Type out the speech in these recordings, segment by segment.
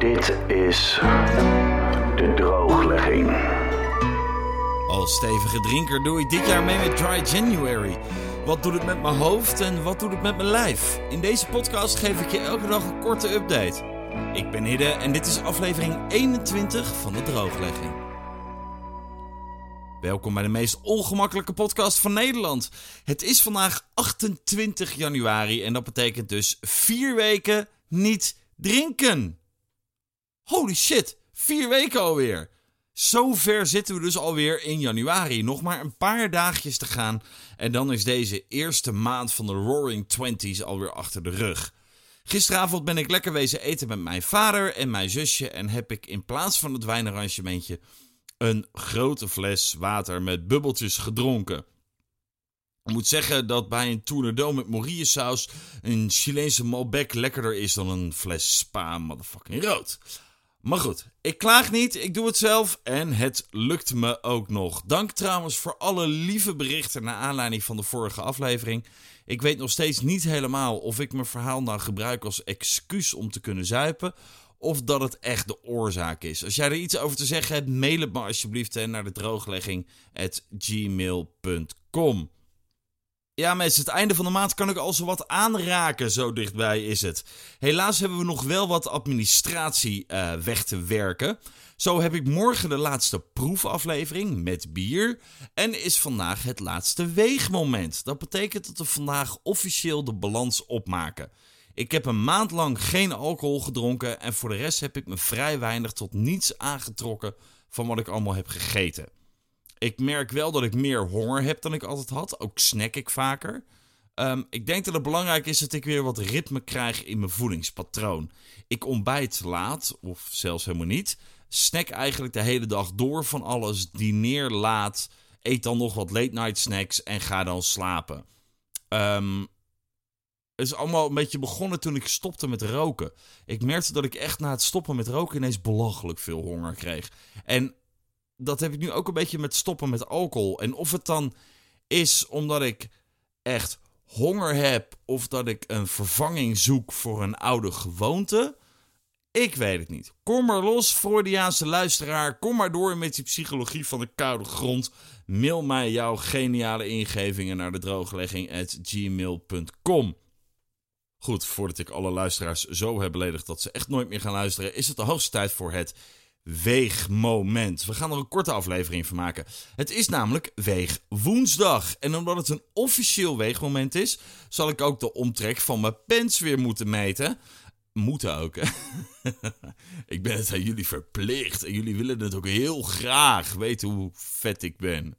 Dit is de drooglegging. Als stevige drinker doe ik dit jaar mee met Dry January. Wat doet het met mijn hoofd en wat doet het met mijn lijf? In deze podcast geef ik je elke dag een korte update. Ik ben Hidde en dit is aflevering 21 van de drooglegging. Welkom bij de meest ongemakkelijke podcast van Nederland. Het is vandaag 28 januari en dat betekent dus vier weken niet drinken. Holy shit, vier weken alweer. Zo ver zitten we dus alweer in januari. Nog maar een paar dagjes te gaan. En dan is deze eerste maand van de Roaring Twenties alweer achter de rug. Gisteravond ben ik lekker wezen eten met mijn vader en mijn zusje. En heb ik in plaats van het wijnarrangementje een grote fles water met bubbeltjes gedronken. Ik moet zeggen dat bij een tournedo met Morille-saus een Chileense Malbec lekkerder is dan een fles Spa motherfucking rood. Maar goed, ik klaag niet, ik doe het zelf en het lukt me ook nog. Dank trouwens voor alle lieve berichten naar aanleiding van de vorige aflevering. Ik weet nog steeds niet helemaal of ik mijn verhaal nou gebruik als excuus om te kunnen zuipen of dat het echt de oorzaak is. Als jij er iets over te zeggen hebt, mail het me alsjeblieft naar de drooglegging gmail.com. Ja, mensen, het einde van de maand kan ik al zo wat aanraken. Zo dichtbij is het. Helaas hebben we nog wel wat administratie uh, weg te werken. Zo heb ik morgen de laatste proefaflevering met bier. En is vandaag het laatste weegmoment. Dat betekent dat we vandaag officieel de balans opmaken. Ik heb een maand lang geen alcohol gedronken. En voor de rest heb ik me vrij weinig tot niets aangetrokken van wat ik allemaal heb gegeten. Ik merk wel dat ik meer honger heb dan ik altijd had. Ook snack ik vaker. Um, ik denk dat het belangrijk is dat ik weer wat ritme krijg in mijn voedingspatroon. Ik ontbijt laat, of zelfs helemaal niet. Snack eigenlijk de hele dag door van alles. Dineer laat. Eet dan nog wat late night snacks en ga dan slapen. Um, het is allemaal een beetje begonnen toen ik stopte met roken. Ik merkte dat ik echt na het stoppen met roken ineens belachelijk veel honger kreeg. En dat heb ik nu ook een beetje met stoppen met alcohol. En of het dan is omdat ik echt honger heb of dat ik een vervanging zoek voor een oude gewoonte. Ik weet het niet. Kom maar los, Freudiaanse luisteraar. Kom maar door met die psychologie van de koude grond. Mail mij jouw geniale ingevingen naar de drooglegging.gmail.com. Goed, voordat ik alle luisteraars zo heb beledigd dat ze echt nooit meer gaan luisteren, is het de hoogste tijd voor het weegmoment. We gaan er een korte aflevering van maken. Het is namelijk weegwoensdag. En omdat het een officieel weegmoment is, zal ik ook de omtrek van mijn pens weer moeten meten. Moeten ook. ik ben het aan jullie verplicht. En jullie willen het ook heel graag weten hoe vet ik ben.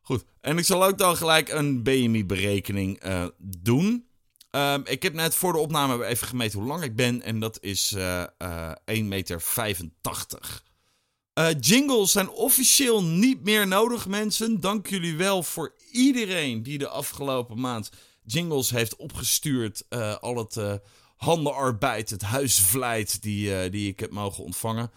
Goed. En ik zal ook dan gelijk een BMI-berekening uh, doen. Um, ik heb net voor de opname even gemeten hoe lang ik ben. En dat is uh, uh, 1,85 meter. Uh, jingles zijn officieel niet meer nodig, mensen. Dank jullie wel voor iedereen die de afgelopen maand jingles heeft opgestuurd. Al het handenarbeid, het huisvlijt die, die ik heb mogen ontvangen.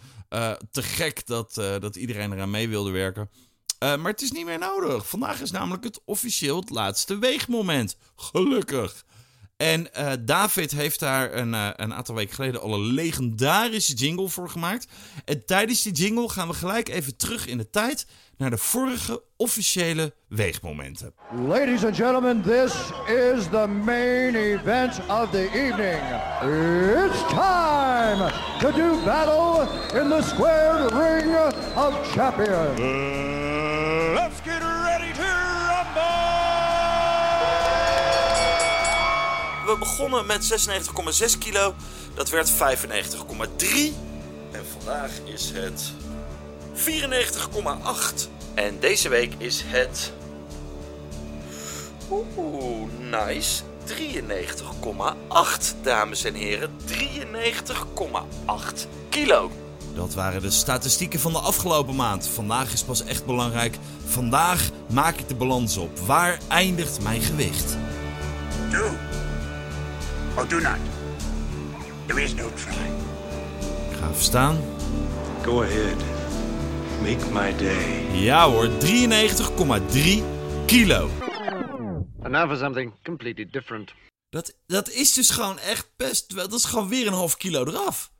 te gek dat, dat iedereen eraan mee wilde werken. maar het is niet meer nodig. Vandaag is namelijk het officieel het laatste weegmoment. Gelukkig. En uh, David heeft daar een, uh, een, aantal weken geleden al een legendarische jingle voor gemaakt. En tijdens die jingle gaan we gelijk even terug in de tijd naar de vorige officiële weegmomenten. Ladies and gentlemen, this is the main event of the evening. It's time to do battle in the squared ring of champions. We begonnen met 96,6 kilo. Dat werd 95,3. En vandaag is het 94,8. En deze week is het. Oeh, nice. 93,8, dames en heren. 93,8 kilo. Dat waren de statistieken van de afgelopen maand. Vandaag is pas echt belangrijk. Vandaag maak ik de balans op. Waar eindigt mijn gewicht? Do or do not. There is no try. Ik ga even staan. Go ahead. Make my day. Ja hoor, 93,3 kilo. And now for something completely different. Dat, dat is dus gewoon echt best... wel- Dat is gewoon weer een half kilo eraf.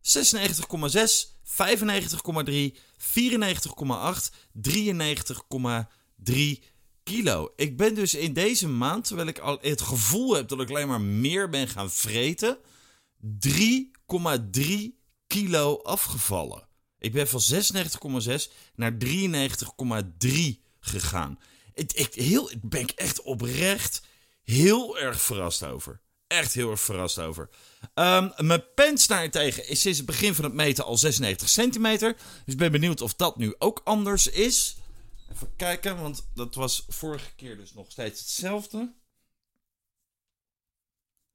96,6, 95,3, 94,8, 93,3 kilo. Ik ben dus in deze maand, terwijl ik al het gevoel heb dat ik alleen maar meer ben gaan vreten, 3,3 kilo afgevallen. Ik ben van 96,6 naar 93,3 gegaan. Ik, ik, heel, ik ben echt oprecht heel erg verrast over. Echt heel erg verrast over. Ehm, mijn pens daarentegen is sinds het begin van het meten al 96 centimeter. Dus ik ben benieuwd of dat nu ook anders is. Even kijken, want dat was vorige keer dus nog steeds hetzelfde.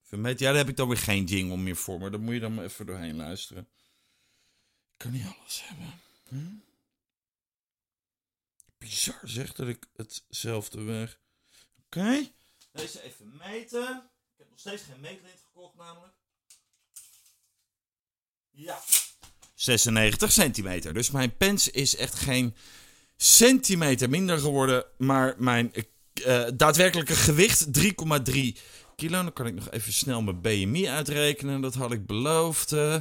Even. Ja, daar heb ik dan weer geen jingle meer voor, maar daar moet je dan maar even doorheen luisteren. Ik kan niet alles hebben. Hm? Bizar zeg dat ik hetzelfde weg. Oké. Deze even meten. Ik heb nog steeds geen meetlint gekocht namelijk. Ja. 96 centimeter. Dus mijn pens is echt geen centimeter minder geworden. Maar mijn uh, daadwerkelijke gewicht 3,3 kilo. Dan kan ik nog even snel mijn BMI uitrekenen. Dat had ik beloofd. Uh,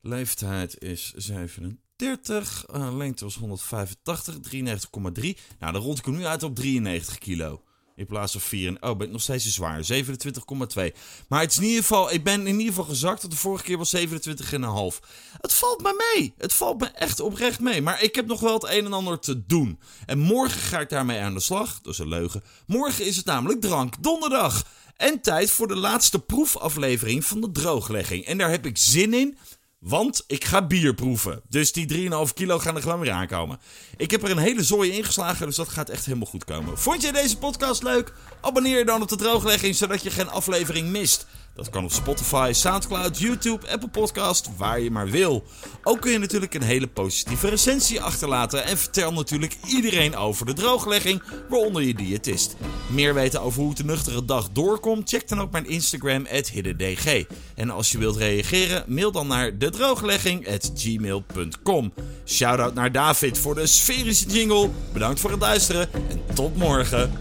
leeftijd is 37. Uh, lengte was 185. 93,3. Nou, dan rond ik hem nu uit op 93 kilo. In plaats van 4. Oh, ben ik nog steeds te zwaar. 27,2. Maar het is in ieder geval, ik ben in ieder geval gezakt. Dat de vorige keer was 27,5. Het valt me mee. Het valt me echt oprecht mee. Maar ik heb nog wel het een en ander te doen. En morgen ga ik daarmee aan de slag. Dat is een leugen. Morgen is het namelijk drank donderdag. En tijd voor de laatste proefaflevering van de drooglegging. En daar heb ik zin in. Want ik ga bier proeven. Dus die 3,5 kilo gaan er gewoon weer aankomen. Ik heb er een hele zooi ingeslagen, dus dat gaat echt helemaal goed komen. Vond je deze podcast leuk? Abonneer je dan op de drooglegging, zodat je geen aflevering mist. Dat kan op Spotify, Soundcloud, YouTube, Apple Podcast, waar je maar wil. Ook kun je natuurlijk een hele positieve recensie achterlaten. En vertel natuurlijk iedereen over de drooglegging, waaronder je diëtist. Meer weten over hoe de nuchtere dag doorkomt? Check dan ook mijn Instagram, hiddendg. En als je wilt reageren, mail dan naar dedrooglegging.gmail.com. Shoutout naar David voor de sferische jingle. Bedankt voor het luisteren en tot morgen.